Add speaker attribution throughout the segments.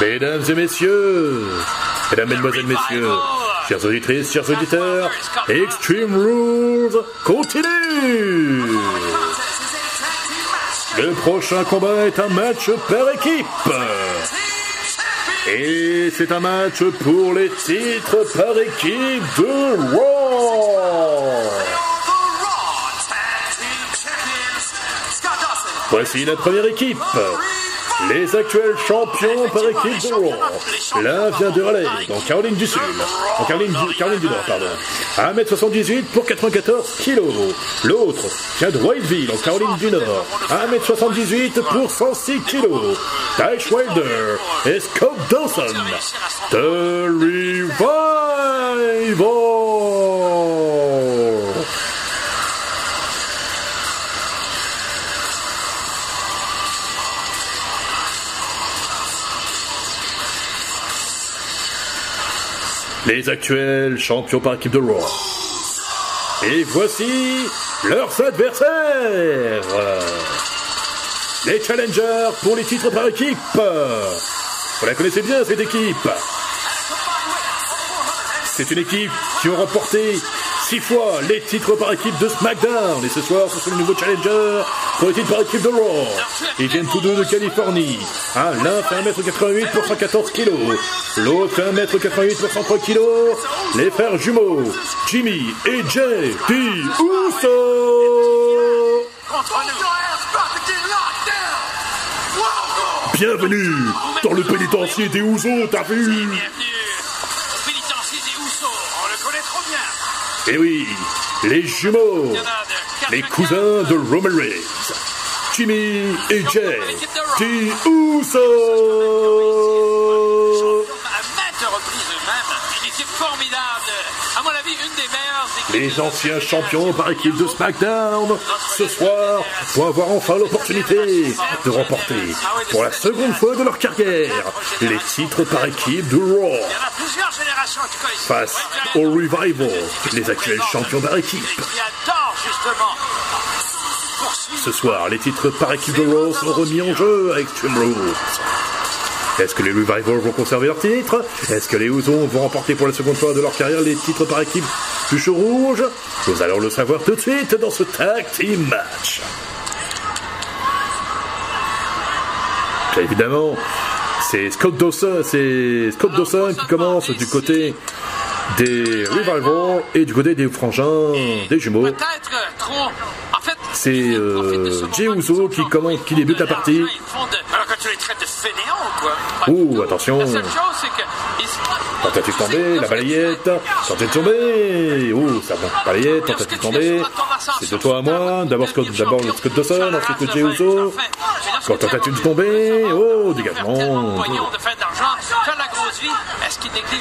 Speaker 1: Mesdames et messieurs, mesdames, mesdemoiselles, messieurs, chers auditrices, chers auditeurs, Extreme Rules continue Le prochain combat est un match par équipe. Et c'est un match pour les titres par équipe de Raw. Voici la première équipe. Les actuels champions par équipe de Raw. L'un vient de Raleigh, dans Caroline du Sud. En Caroline du, Caroline du Nord, pardon. 1m78 pour 94 kg. L'autre vient de Whiteville, en Caroline du Nord. 1m78 pour 106 kg. Dash Wilder et Scott Dawson. The Revival. Les actuels champions par équipe de Raw. Et voici leurs adversaires. Les challengers pour les titres par équipe. Vous la connaissez bien cette équipe. C'est une équipe qui ont remporté six fois les titres par équipe de SmackDown. Et ce soir, ce sont les nouveaux challengers titres par équipe de Raw. Ils viennent tous deux de Californie. L'un fait 1m88 pour 114 kg. L'autre fait 1m88 pour 103 kg. Les frères jumeaux, Jimmy et Jay D. Uso. Bienvenue dans le pénitencier des Ouzo, t'as vu?
Speaker 2: Bienvenue au pénitencier des Housseaux. On le connaît trop bien.
Speaker 1: Eh oui, les jumeaux, les
Speaker 2: 4
Speaker 1: cousins de Roman Reigns, Jimmy et Jay D. Uso.
Speaker 2: à maintes reprises eux-mêmes. Une équipe formidable. À mon avis, une des meilleures équipes.
Speaker 1: Les anciens champions par équipe de SmackDown, ce soir, vont avoir enfin l'opportunité de remporter, pour la seconde fois de leur carrière, les titres par équipe de Raw. Face au Revival, les actuels champions par équipe. Ce soir, les titres par équipe de Raw sont remis en jeu à Extreme Rules. Est-ce que les Revival vont conserver leurs titres? Est-ce que les Ouzons vont remporter pour la seconde fois de leur carrière les titres par équipe du show rouge Nous allons le savoir tout de suite dans ce tag team match. Évidemment, c'est Scott Dawson, c'est Scott Dawson qui commence du côté des Revival et du côté des frangins, des jumeaux. C'est euh, Jey Uso qui commence, qui débute la partie.
Speaker 2: Alors que tu les traites de fainéants, quoi.
Speaker 1: Ouh, attention. Tentative de tomber, la balayette, tentative de tomber, oh, ça va, balayette, tentative de tomber, c'est de toi à moi, d'abord Scott, d'abord le Scott Dawson, ensuite Jey Uso, quand tentative de tomber, oh, dégagement,
Speaker 2: est-ce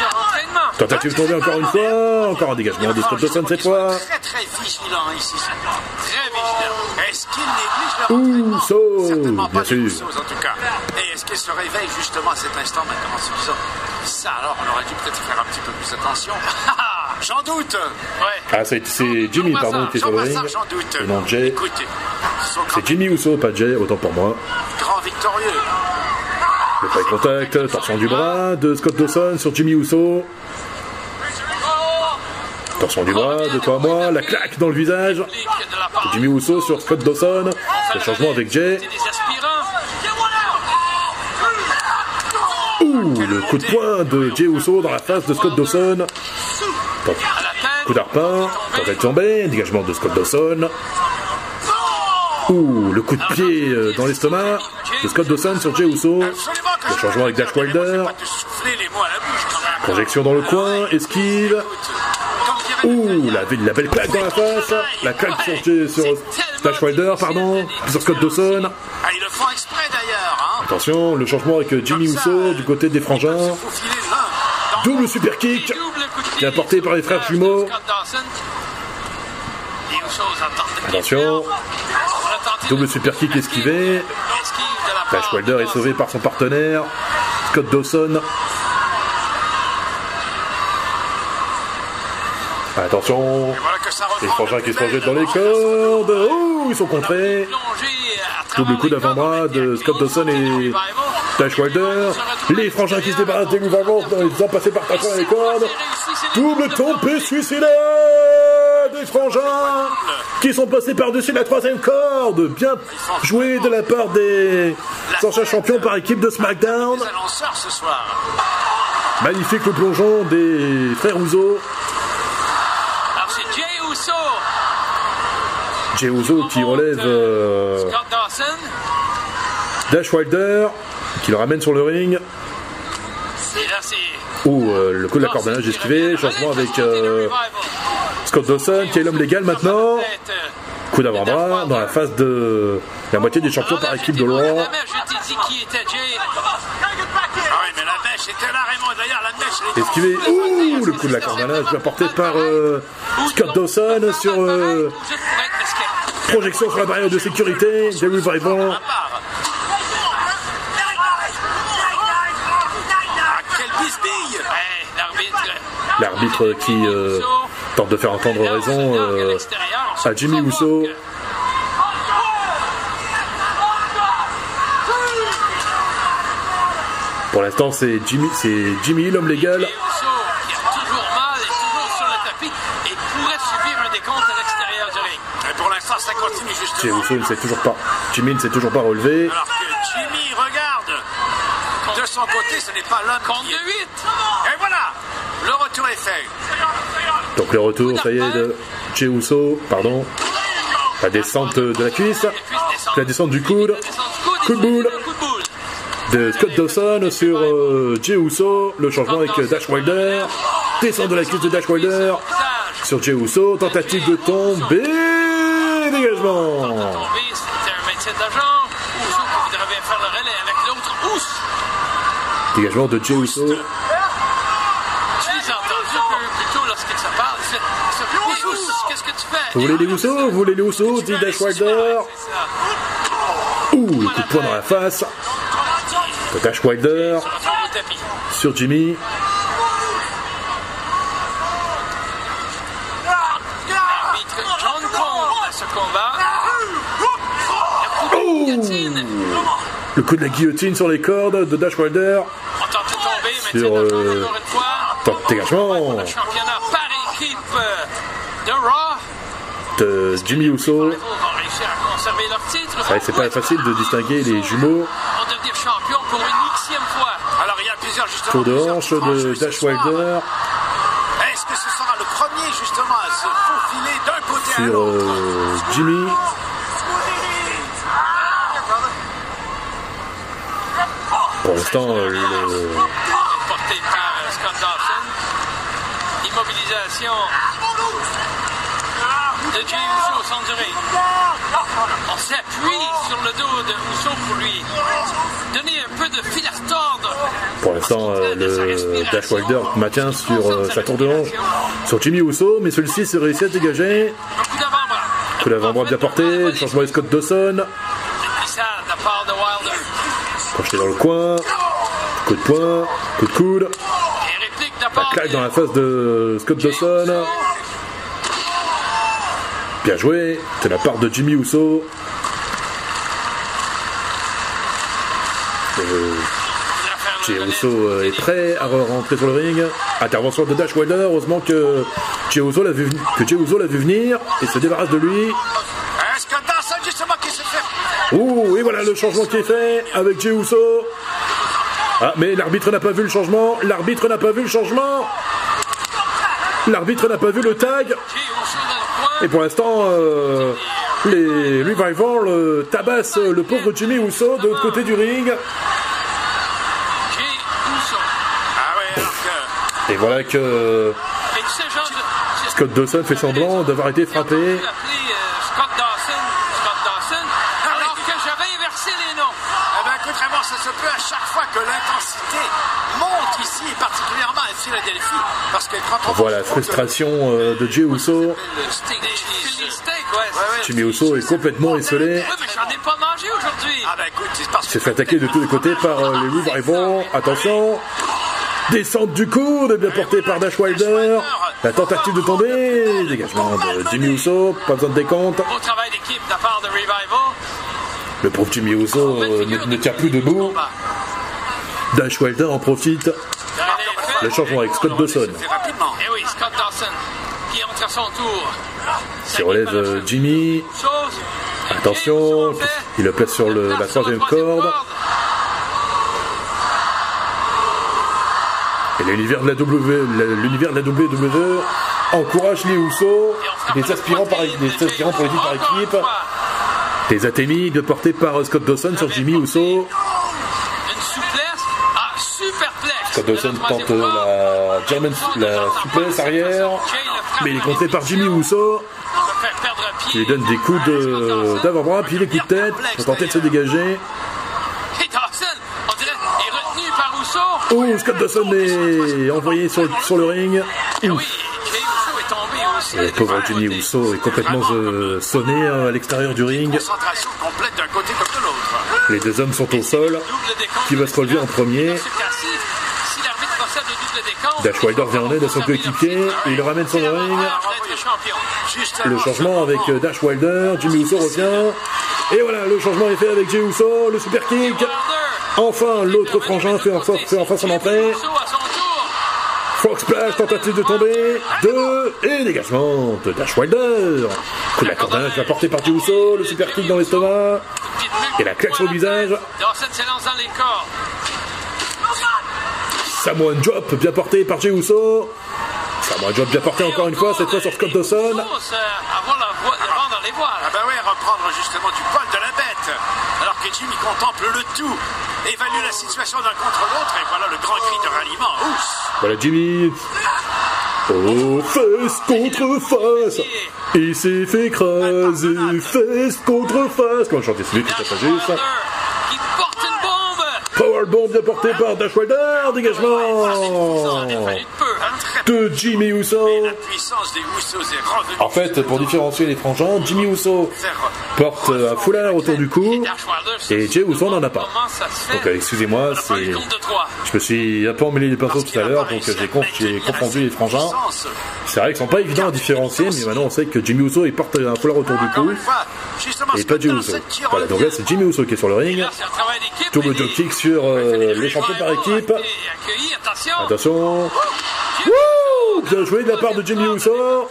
Speaker 2: leur entraînement
Speaker 1: tentative de tomber encore une fois, encore un dégagement de Scott Dawson cette fois,
Speaker 2: Très très vigilant ici, très vigilant. Est-ce qu'ils négligent leur Certainement
Speaker 1: bien
Speaker 2: pas les
Speaker 1: sûr.
Speaker 2: En tout cas. Et est-ce qu'ils se réveillent justement à cet instant maintenant en se disant ça alors on aurait dû peut-être faire un petit peu plus attention. Ah, J'en doute. Ouais.
Speaker 1: ah c'est Jimmy, pardon, qui est sur le ring, et non Jay, c'est Jimmy Uso, pas Jay, autant pour moi,
Speaker 2: grand victorieux.
Speaker 1: le contact, torsion du bras de Scott Dawson sur Jimmy Uso, torsion du bras, de toi à moi, la claque dans le visage, Jimmy Uso sur Scott Dawson, le changement avec Jay. Ouh, le coup de poing de Jey Uso dans la face de Scott Dawson.
Speaker 2: Tête.
Speaker 1: Coup d'arpin, de tomber, dégagement de Scott Dawson. Ouh, le coup de pied euh, dans l'estomac de Scott Dawson sur Jey Uso. Le changement avec Dash Wilder. Projection dans le coin, esquive. Ouh, la, la belle claque dans la face. La claque sur, sur Wilder, pardon. Sur Scott Dawson.
Speaker 2: Ah, ils le font exprès d'ailleurs, hein.
Speaker 1: Attention, le changement avec Jimmy Uso du côté des frangins. Double super kick.
Speaker 2: double coup de pied.
Speaker 1: Bien porté par les frères jumeaux. Attention. Double super kick esquivé.
Speaker 2: Esquive de la part
Speaker 1: Dash Wilder
Speaker 2: de
Speaker 1: est sauvé par son partenaire, Scott Dawson. Attention, les frangins qui se projettent dans les cordes. Oh, ils sont contrés. Double coup
Speaker 2: les
Speaker 1: d'avant-bras de Scott Dawson et. Dash Wilder, les frangins qui se débarrassent des Revival en faisant passer par à les cordes. Double tombée suicidaire des frangins qui sont passés par-dessus la troisième corde. Bien joué de la part des anciens champions par équipe de SmackDown.
Speaker 2: Les.
Speaker 1: Magnifique le plongeon des frères Ouzo. Jey Uso qui relève euh. Dash Wilder, qui le ramène sur le ring. Ou euh, le coup de la cordonnage esquivé, changement avec euh, Scott Dawson qui est l'homme légal maintenant. Coup d'avant-bras dans la phase de la moitié des champions par équipe de Raw.
Speaker 2: La mèche, je t'ai dit qui était Jay. Oui, mais la mèche était là, Raymond. D'ailleurs, la mèche, elle est
Speaker 1: Esquivé. Ouh, le coup de la cordonnage apporté par euh, Scott Dawson sur projection sur la barrière de sécurité des
Speaker 2: L'arbitre.
Speaker 1: L'arbitre qui euh, tente de faire entendre raison euh, à Jimmy Uso. Pour l'instant, c'est Jimmy, c'est Jimmy, l'homme légal.
Speaker 2: Jey Uso, qui a toujours mal, est toujours sur le tapis et pourrait subir un décompte à l'extérieur du ring. Et
Speaker 1: Uso ne s'est toujours pas. Jimmy ne s'est toujours pas relevé.
Speaker 2: Alors que Jimmy regarde. De son côté, ce n'est pas l'homme
Speaker 3: Compte
Speaker 2: qui
Speaker 3: de
Speaker 2: est...
Speaker 3: 8.
Speaker 2: Et voilà Le retour est fait.
Speaker 1: Donc le retour, ça y est, de Jey Uso, pardon. La descente de la cuisse, la descente du coude, coup de boule de Scott Dawson sur euh, Jey Uso, le changement avec Dash Wilder, descente de la cuisse de Dash Wilder sur Jey Uso, tentative de tomber, dégagement.
Speaker 3: Tombé, c'était un maintien d'agent. Ousso qui voudrait bien faire le relais avec l'autre. Ousse.
Speaker 1: Dégagement de Jey Uso.
Speaker 3: Je les ai entendus un peu plus tôt lorsqu'ils se parlent. Ils se- ils se- Hey, Ousse, qu'est-ce que tu fais?
Speaker 1: Vous voulez les Uso? Vous voulez les Uso? dit. Ouh, le coup de poing dans la face de Dash Wilder
Speaker 3: sur
Speaker 1: Jimmy.
Speaker 3: Arbitre John Cole à ce combat. Le coup de guillotine.
Speaker 1: Le coup de la guillotine sur les cordes de Dash Wilder.
Speaker 3: On tente de tomber,
Speaker 1: Sur, euh,
Speaker 3: encore une
Speaker 1: dégagement
Speaker 3: euh, de
Speaker 1: Jimmy Uso. Ouais, c'est pas facile de distinguer les jumeaux. Tour de hanche de Dash. Wilder
Speaker 2: Est-ce que ce sera le premier, justement, à se faufiler d'un côté à
Speaker 1: sur
Speaker 2: l'autre?
Speaker 1: euh, Jimmy. Pour l'instant, euh, le-
Speaker 3: porté par euh, Scott Dawson. Immobilisation de Jay Uso au centre du ring. On s'appuie sur le dos de Uso pour lui donner un peu de fil à retordre.
Speaker 1: pour l'instant, euh, le Dash Wilder maintient sur euh, sa tour de hanche sur Jimmy Uso, mais celui-ci se réussit à se dégager.
Speaker 3: Un. Coup d'avant-bras
Speaker 1: bien porté, changement de Scott Dawson, dans le coin, coup de poing, coup de coude,
Speaker 3: la
Speaker 1: claque dans la face de Scott Dawson. Bien joué de la part de Jimmy Uso. Euh, Jey Uso euh, est prêt à rentrer sur le ring. Intervention de Dash Wilder. Heureusement que Jey Uso l'a vu, que Jey Uso l'a vu venir et se débarrasse de lui. Ouh, et voilà le changement qui est fait avec Jey. Ah, mais l'arbitre n'a pas vu le changement. L'arbitre n'a pas vu le changement. L'arbitre n'a pas vu le tag. Et pour l'instant, euh, les Revival euh, tabassent le pauvre Jimmy Uso de l'autre côté du ring. Et voilà que Scott Dawson fait semblant d'avoir été frappé.
Speaker 3: J'ai appelé euh, Scott Dawson, Scott Dawson, alors que j'avais inversé les noms.
Speaker 2: Eh ben, écoute, vraiment, ça se peut à chaque fois que l'intensité monte ici, et particulièrement à Philadelphie, parce que quand on...
Speaker 1: Voilà, frustration euh, de Jey Uso. Jimmy Uso est complètement
Speaker 2: parce
Speaker 1: Il s'est fait attaquer de tous les côtés par euh, les Revival. Attention. Descente du coude, bien porté par Dash Wilder. La tentative de tomber. Dégagement de Jimmy Uso. Pas besoin de décompte. Le pauvre Jimmy Uso euh, ne, ne tient plus debout. Dash Wilder en profite. Le changement avec Scott Dawson.
Speaker 2: rapidement.
Speaker 3: Eh oui, Scott Dawson qui entre à son tour.
Speaker 1: Qui relève euh, Jimmy. Attention, il le place sur le- la troisième corde. Et l'univers de la W, l'univers de la WWE encourage les Usos, des aspirants, par, aspirants les titres par équipe. Des atémis de portés par Scott Dawson sur Jimmy Uso. Dawson tente la, German, la souplesse arrière, mais il est compté par Jimmy Uso qui lui donne des coups de- d'avant-bras, puis des coups de tête pour tenter de se dégager.
Speaker 3: Rousseau.
Speaker 1: Ouh, Scott Dawson est envoyé sur, sur le ring. Ouf. Et le pauvre Jimmy Uso est complètement euh, sonné euh, à l'extérieur du ring. Les deux hommes sont au sol. Qui va se relever en premier Dash Wilder vient en aide à son coéquipier il ramène le ring. Le changement avec euh, Dash Wilder, Jimmy Uso revient. Et voilà, le changement est fait avec Jey Uso, le super kick. Enfin, l'autre frangin fait, en sorte- fait enfin son entrée.
Speaker 3: Son.
Speaker 1: Frog Splash, tentative de tomber. Deux, et dégagement de Dash Wilder. Coup de la cordage va porter par Jey Uso, le super kick dans l'estomac. Et la claque sur le visage.
Speaker 3: Dans les corps.
Speaker 1: Samoan Drop bien porté par Jey Uso. Samoan Drop bien porté encore une fois, cette fois sur Scott Dawson.
Speaker 3: La voiles.
Speaker 2: Ah ben oui, reprendre justement du poil de la bête. Alors que Jimmy contemple le tout, évalue la situation d'un contre l'autre, et voilà le grand cri de ralliement. Oups
Speaker 1: Voilà Jimmy. Oh, face contre face. Il s'est fait écraser, face contre face. Comment chanter celui qui
Speaker 3: Dash
Speaker 1: tape juste
Speaker 3: Wilder qui porte une bombe.
Speaker 1: Powerbomb bien porté par Dash Wilder, dégagement de Jimmy Uso. En fait, pour différencier les frangins, Jimmy Uso porte un foulard autour du cou. Et Jey Uso n'en a pas. Donc euh, excusez-moi, c'est... Je me suis un peu emmêlé les pinceaux tout à l'heure, donc euh, j'ai conf- j'ai confondu les frangins. C'est vrai qu'ils sont pas évidents à différencier, mais maintenant on sait que Jimmy Uso il porte un foulard autour du cou et pas Jey Uso. Voilà, donc là c'est Jimmy Uso qui est sur le ring. Double kick sur euh, les champions par équipe.
Speaker 3: Attention.
Speaker 1: Bien joué de la part de Jimmy Uso.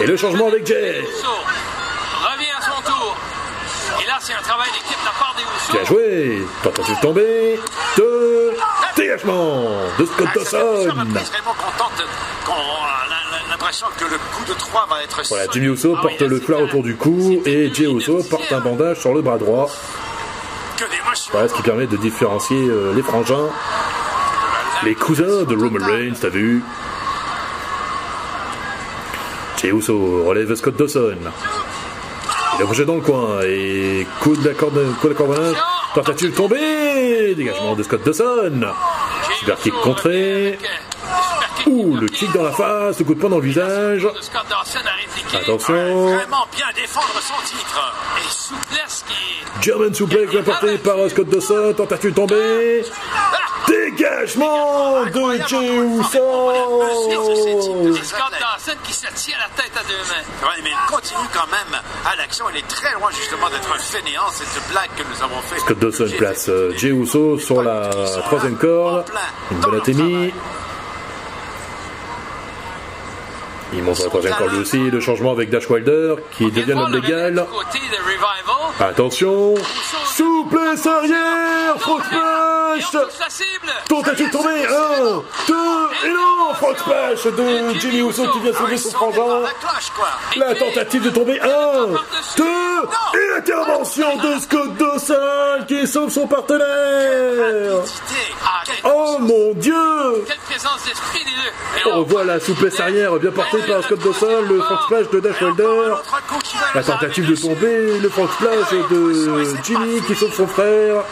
Speaker 1: Et le changement avec Jay.
Speaker 3: Revient à son tour. Et là, c'est un travail d'équipe de la part des Usos.
Speaker 1: Bien joué. Tentative tombée. Deux. Dégagement de Scott Dawson.
Speaker 2: vraiment contente qu'on a l'impression que le coup de 3 va être
Speaker 1: Voilà, Jimmy Uso porte le foulard autour du cou et Jey Uso porte un bandage sur le bras droit. Voilà ce qui permet de différencier euh, les frangins. Les cousins de Roman Reigns, t'as vu Jey Uso relève Scott Dawson. Il est bougé dans le coin et coup de la corde, coup de la corde tentative tombée, dégagement de Scott Dawson. Super kick contré. Ouh, le kick dans la face, le coup de poing dans le visage. Attention,
Speaker 3: qui.
Speaker 1: German suplex bien porté par Scott Dawson, tentative tombée. Dégagement de Jey Uso.
Speaker 3: Dawson qui se tient la tête à deux mains.
Speaker 2: Ouais, mais il continue quand même à l'action. Il est très loin justement d'être un fainéant. Cette blague que nous avons fait.
Speaker 1: Scott Dawson place Jey Uso sur la troisième corde. Une bonne atémie. Il monte la troisième corde lui aussi. Le changement avec Dash Wilder qui devient l'homme légal. Attention. Souplesse arrière.
Speaker 3: La cible.
Speaker 1: Tentative tombée. Un, deux, et non. Frog splash de Jimmy Uso qui vient sauver son frangin.
Speaker 2: La
Speaker 1: tentative de tomber. Un, deux, et l'intervention de Scott Dawson qui sauve son partenaire.
Speaker 3: Ah,
Speaker 1: Oh mon dieu
Speaker 3: quelle présence d'esprit des deux. Et
Speaker 1: On revoit la souplesse arrière bien portée par Scott Dawson, le frog splash de Dash Wilder, la tentative de tomber, le frog splash de Jimmy qui sauve son frère.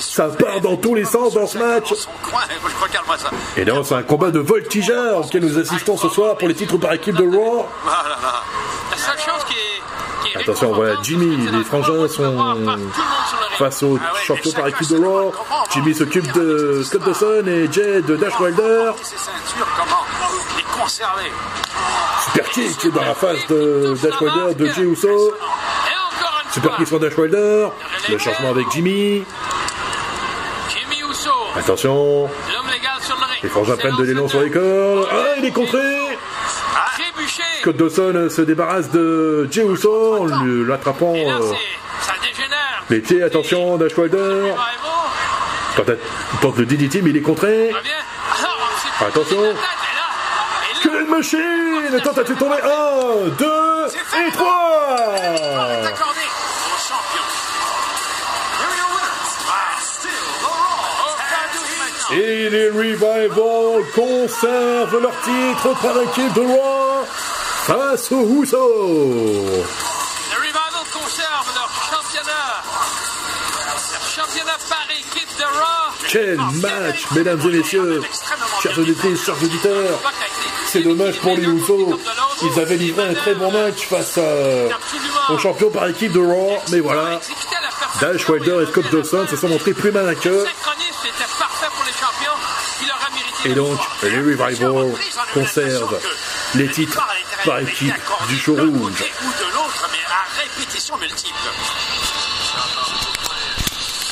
Speaker 1: Ça part dans tous les sens dans ce match. Et là, c'est un combat de voltigeurs auquel nous assistons ce soir pour les titres par équipe de Raw. Attention, voilà, Jimmy, les frangins sont face champions
Speaker 2: mais
Speaker 1: par équipe de Raw. Jimmy s'occupe de Scott Dawson et Jay de Dash Wilder. Super kick dans la face de Dash Wilder de Jey Uso. Super kick sur Dash Wilder. Le changement avec Jimmy. Attention, les frangins prennent de l'élan sur les cordes. Ah, il est contré Scott Dawson se débarrasse de Jey Uso en l'attrapant euh, pieds. Attention, Dash Wilder. Tente, tente le DDT, mais il est contré.
Speaker 3: C'est-
Speaker 1: Attention. Quelle machine Tente à tomber 1, 2 et 3
Speaker 2: accordé au champion. Here are your winners. And still the Raw Tag Team
Speaker 1: Et les Revival conservent leur titre par équipe de Raw face aux
Speaker 3: Revival leur championnat. Leur championnat par équipe de Raw.
Speaker 1: Quel match, mesdames et messieurs Chers auditrices, chers auditeurs C'est dommage pour les Usos. Ils avaient livré un très bon match face à- aux champions par équipe de Raw, mais voilà. Dash Wilder et Scott Dawson se sont montrés plus malins qu'eux. Et donc, les Revival conservent les titres par équipe du rouge.